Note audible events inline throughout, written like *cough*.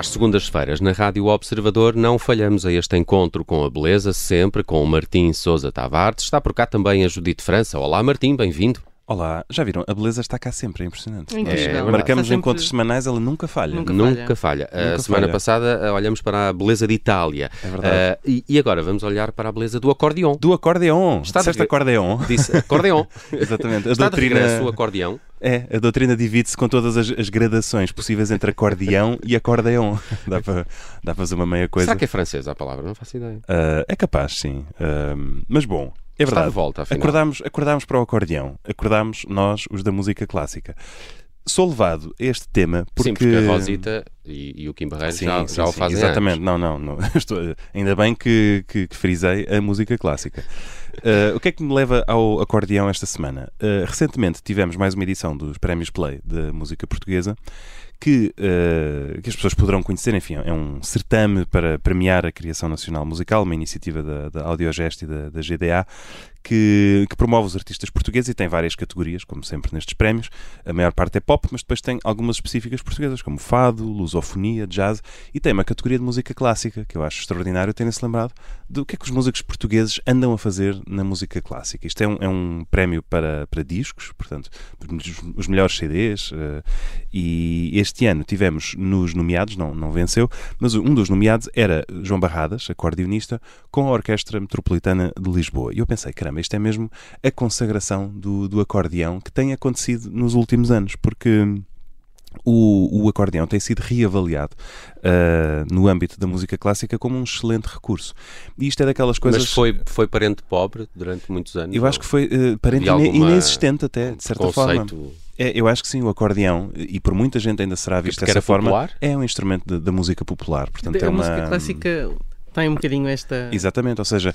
Às segundas-feiras, na Rádio Observador, não falhamos a este encontro com a beleza, sempre com o Martim Sousa Tavares. Está por cá também a Judite França. Olá, Martim, bem-vindo. Olá, já viram? A beleza está cá sempre, é impressionante. É. É, Marcamos sempre- encontros semanais, ela nunca falha. Nunca Nunca falha. A Nunca semana falha. passada eh, olhamos para a beleza de Itália. É verdade. Eh, e, e agora vamos olhar para a beleza do acordeão. Do acordeon. Está de Disseste re- acordeon. Disse acordeão. *laughs* Exatamente. A Está de doutrina, regresso o acordeão. É, a doutrina divide-se com todas as, as gradações possíveis entre acordeão e acordeon. *laughs* Dá para, dá fazer uma meia coisa. Será que é francesa a palavra? Não faço ideia. Ah, é capaz, sim. Ah, mas bom, é Está verdade. de volta, afinal. Acordámos, acordámos para o acordeão. Acordámos nós, os da música clássica. Sou levado a este tema porque... Sim, porque a Rosita e, e o Kim Barreiros Sim, já, sim, já o sim, fazem Exatamente, anos. não, não. não. *laughs* Estou- ainda bem que, que, que frisei a música clássica. Uh, o que é que me leva ao acordeão esta semana? Uh, recentemente tivemos mais uma edição dos Prémios Play da música portuguesa. Que, uh, que as pessoas poderão conhecer, enfim, é um certame para premiar a criação nacional musical, uma iniciativa da, da Audiogest e da, da GDA, que, que promove os artistas portugueses e tem várias categorias, como sempre nestes prémios. A maior parte é pop, mas depois tem algumas específicas portuguesas, como fado, lusofonia, jazz, e tem uma categoria de música clássica, que eu acho extraordinário terem-se lembrado do que é que os músicos portugueses andam a fazer na música clássica. Isto é um, é um prémio para, para discos, portanto, os, melhores CDs, eh, e este ano tivemos nos nomeados, não, não venceu, mas um dos nomeados era João Barradas, acordeonista, com a Orquestra Metropolitana de Lisboa. E eu pensei, caramba, isto é mesmo a consagração do, do acordeão que tem acontecido nos últimos anos, porque o, o acordeão tem sido reavaliado ah, no âmbito da música clássica como um excelente recurso. E isto é daquelas coisas. Mas foi, foi parente pobre durante muitos anos? Eu acho que foi uh, parente inexistente até, de certa forma. conceito É, eu acho que sim, o acordeão, e por muita gente ainda será visto dessa forma, popular? é um instrumento de- da música popular. Portanto, a é uma... música clássica tem um bocadinho esta. Exatamente, ou seja,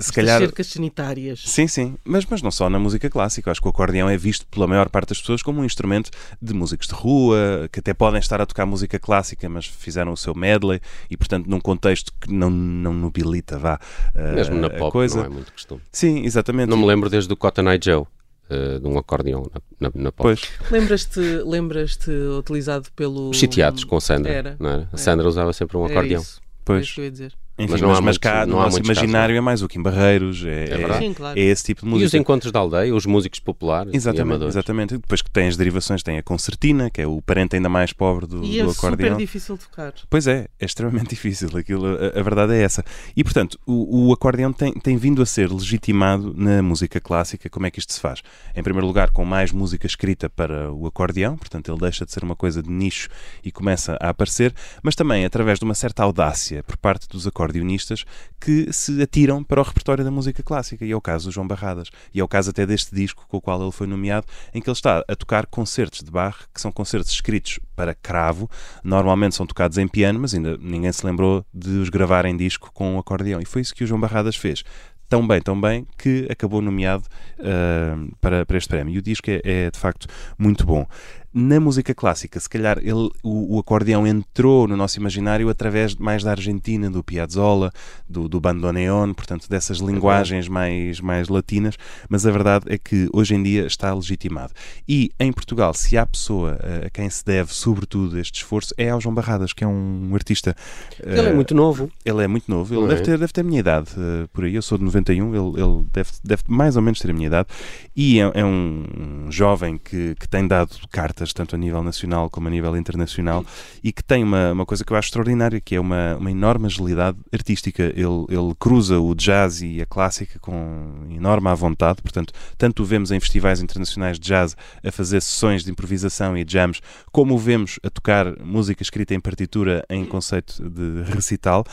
se calhar. cercas sanitárias. Sim, sim, mas, mas não só na música clássica. Eu acho que o acordeão é visto pela maior parte das pessoas como um instrumento de músicos de rua, que até podem estar a tocar música clássica, mas fizeram o seu medley e, portanto, num contexto que não, não nobilita, vá, uh, Mesmo na a pop coisa. não é muito costume. Sim, exatamente. Não me lembro desde o Cotton Eye Joe, eh, de um acordeão na, na, na pop. Pois, Lembras-te lembras-te utilizado pelo. Os Sitiados com Sandra. Era, não era? A era. Sandra usava sempre um Era acordeão. isso, era pois. isso que eu ia dizer. Enfim, Mas mas, não há mas muitos- cá não no há nosso imaginário é mais o Kim Barreiros, é, É verdade. Sim, claro. é esse tipo de E os música. encontros da aldeia, os músicos populares Exatamente, exatamente. Depois que tem as derivações, tem a concertina, que é o parente ainda mais pobre do, E é do super acordeão. difícil de tocar. Pois é, é extremamente *laughs* difícil. Aquilo, a, a verdade é essa. E, portanto, o, o acordeão tem, tem vindo a ser legitimado na música clássica. Como é que isto se faz? Em primeiro lugar, com mais música escrita para o acordeão, portanto, ele deixa de ser uma coisa de nicho e começa a aparecer, mas também através de uma certa audácia por parte dos acordeonistas que se atiram para o repertório da música clássica. E é o caso do João Barradas. E é o caso até deste disco com o qual ele foi nomeado, em que ele está a tocar concertos de Bach, que são concertos escritos para cravo, normalmente são tocados em piano, mas ainda ninguém se lembrou de os gravar em disco com um acordeão. E foi isso que o João Barradas fez. Tão bem, tão bem, que acabou nomeado ah, para, para este prémio. E o disco é, é, de facto muito bom. Na música clássica, se calhar ele, o, o acordeão entrou no nosso imaginário através mais da Argentina, do Piazzolla, do, do bandoneon, portanto, dessas linguagens mais, mais latinas, mas a verdade é que hoje em dia está legitimado. E em Portugal, se há pessoa eh, a quem se deve, sobretudo, este esforço, é ao João Barradas, que é um artista. Ele é eh, muito novo. ele é muito novo, ele Não deve, é? ter, deve ter a minha idade eh, por aí. Eu sou de 91, ele, ele deve, deve mais ou menos ter a minha idade. E é, é um, jovem que, que tem dado cartas, tanto a nível nacional como a nível internacional, e que tem uma, uma coisa que eu acho extraordinária, que é uma, uma enorme agilidade artística. Ele, ele cruza o jazz e a clássica com enorme à vontade, portanto, tanto o vemos em festivais internacionais de jazz a fazer sessões de improvisação e jams, como o vemos a tocar música escrita em partitura em conceito de recital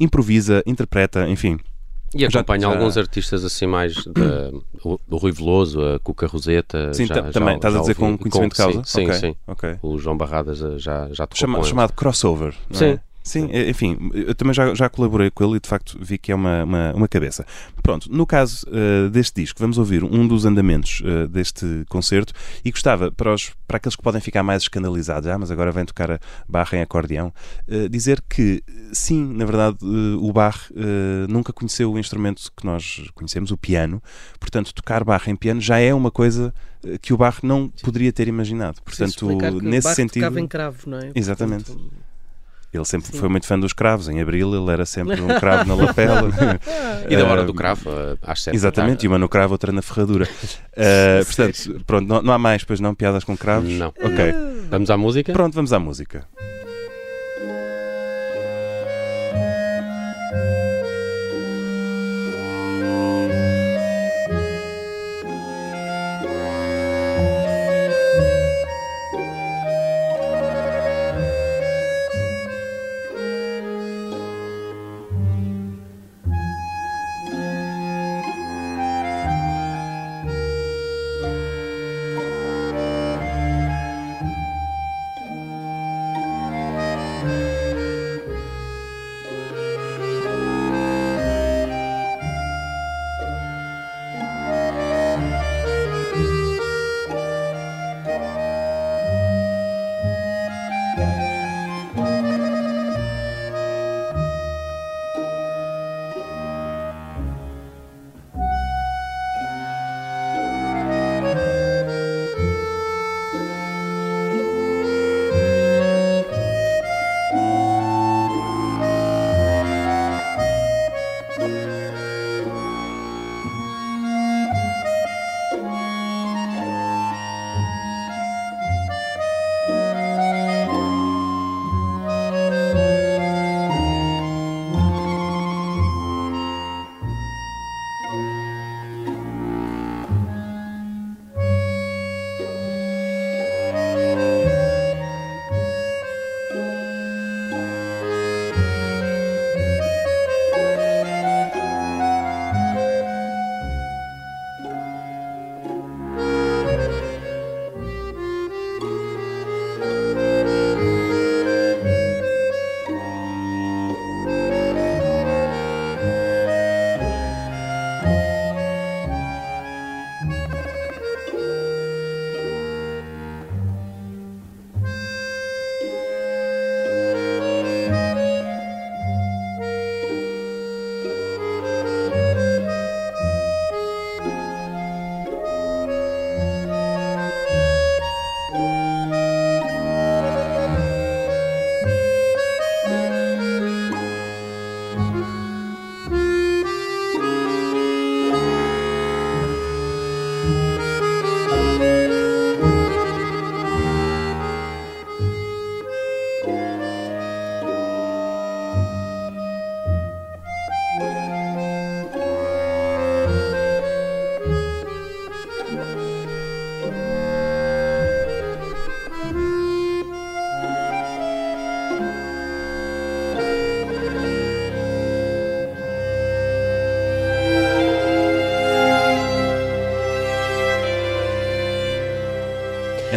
improvisa, interpreta, enfim. E Já- acompanha já- alguns artistas assim mais da, o- do Rui Veloso, a Cuca Roseta. Sim, já- já- também. Estás já a dizer com ouvi- conhecimento de causa? Sim, Ok, sim, sim. ok. O João Barradas eh, já, já tocou Chama- com chamado crossover. não Sim. é? Sim, enfim, eu também já, já colaborei com ele e de facto vi que é uma, uma, uma cabeça. Pronto, no caso eh, deste disco, vamos ouvir um dos andamentos eh, deste concerto e gostava, para, os, para aqueles que podem ficar mais escandalizados, ah, mas agora vem tocar a barra em acordeão, eh, dizer que sim, na verdade, o Bach nunca conheceu o instrumento que nós conhecemos, o piano, portanto, tocar barra em piano já é uma coisa que o Bach não poderia ter imaginado. Portanto, nesse Bach sentido. tocava em cravo, não é? Exatamente. Portanto, Ele sempre foi muito fã dos cravos. Em abril ele era sempre um cravo na *laughs* lapela. E da hora do cravo, eh, às sete. Exatamente, e uma no cravo, outra na ferradura. *laughs* Ah, portanto, pronto, não, não há mais, pois não, piadas com cravos? Não. Ok. Vamos à música? Pronto, vamos à música.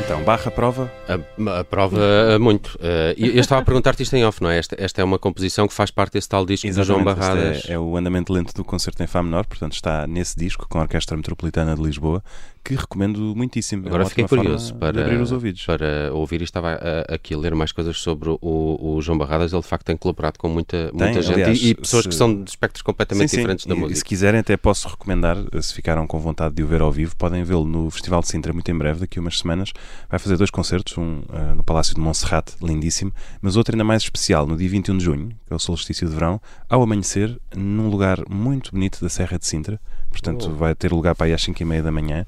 Então, barra prova. A, a prova eh, muito. E eu estava a perguntar-te isto em off, não é? Esta, esta é uma composição que faz parte desse tal disco do João este Barradas. É, é o andamento lento do concerto em Fá menor, portanto está nesse disco com a Orquestra Metropolitana de Lisboa, que recomendo muitíssimo. É Agora uma fiquei curioso para, abrir os ouvidos. para ouvir e estava aqui a ler mais coisas sobre o, o João Barradas. Ele de facto tem colaborado com muita, muita Tem, gente aliás, e, e pessoas se- que são de espectros completamente Sim, sim. diferentes da E- e música. se quiserem, até posso recomendar, se ficaram com vontade de o ver ao vivo, podem vê-lo no Festival de Sintra muito em breve, daqui a umas semanas. Vai fazer dois concertos, um ah, no Palácio de Montserrat, lindíssimo, mas outro ainda mais especial, no dia 21 de junho, que é o solstício de verão, ao amanhecer, num lugar muito bonito da Serra de Sintra. Portanto, Oh. vai ter lugar para aí às 5 e meia da manhã.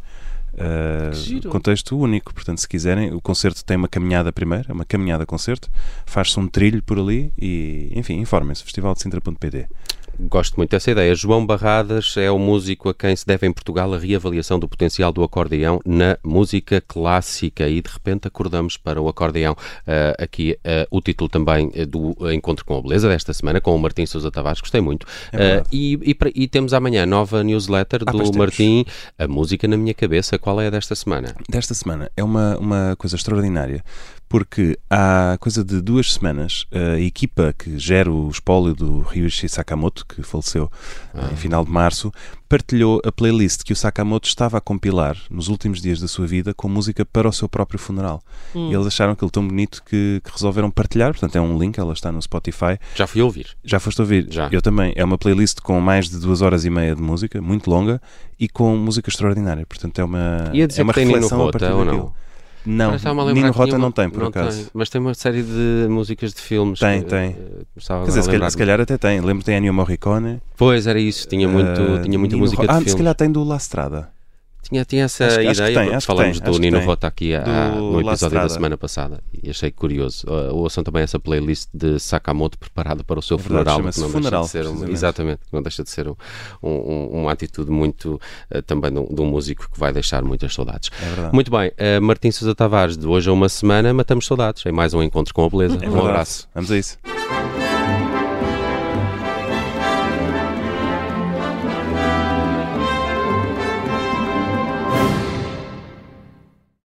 Ah, contexto único, portanto, se quiserem, o concerto tem uma caminhada primeiro, é uma caminhada-concerto, faz-se um trilho por ali e, enfim, informem-se, festivaldesintra.pt. Gosto muito dessa ideia. João Barradas é o músico a quem se deve em Portugal a reavaliação do potencial do acordeão na música clássica e de repente acordamos para o acordeão. Ah, aqui ah, o título também eh, do Encontro com a Beleza desta semana com o Martim Sousa Tavares, gostei muito. É verdade. e, e, e temos amanhã a nova newsletter Ah, do. Martim, A Música na Minha Cabeça. Qual é a desta semana? desta semana é uma, uma coisa extraordinária porque há coisa de duas semanas a equipa que gera o espólio do Ryuichi Sakamoto, que faleceu Ah. em final de março, partilhou a playlist que o Sakamoto estava a compilar nos últimos dias da sua vida com música para o seu próprio funeral. Hum. E eles acharam aquilo tão bonito que, que resolveram partilhar, portanto é um link, ela está no Spotify. Já fui ouvir. Já foste ouvir? Já. Eu também. É uma playlist com mais de duas horas e meia de música, muito longa, e com música extraordinária. Portanto é uma, Ia dizer é uma que tem Nino reflexão a partir ou daquilo. não? Não, Nino Rota não tem, por não acaso. tem, mas tem uma série de músicas de filmes. Tem, que, tem. eh, Quer dizer, se calhar, se calhar até tem. Lembro que tem Ennio Morricone. Pois, era isso. Tinha, muito, eh, tinha muita Nino música Ro- de Ah, filmes. se calhar tem do La Strada. Tinha, tinha essa Acho ideia, tem, porque acho que falamos tem, do Nino tem. Rota aqui há- no episódio da semana passada e achei curioso. Uh, ouçam também essa playlist de Sakamoto preparado para o seu É verdade, funeral. que não Funeral, deixa de ser uma, precisamente. exatamente, não deixa de ser um- um- uma atitude muito uh, também de um, de um músico que vai deixar muitas saudades. É. Muito bem, uh, Martim Sousa Tavares, de hoje a uma semana matamos saudades. É mais um encontro com a beleza. É um abraço. Vamos a isso.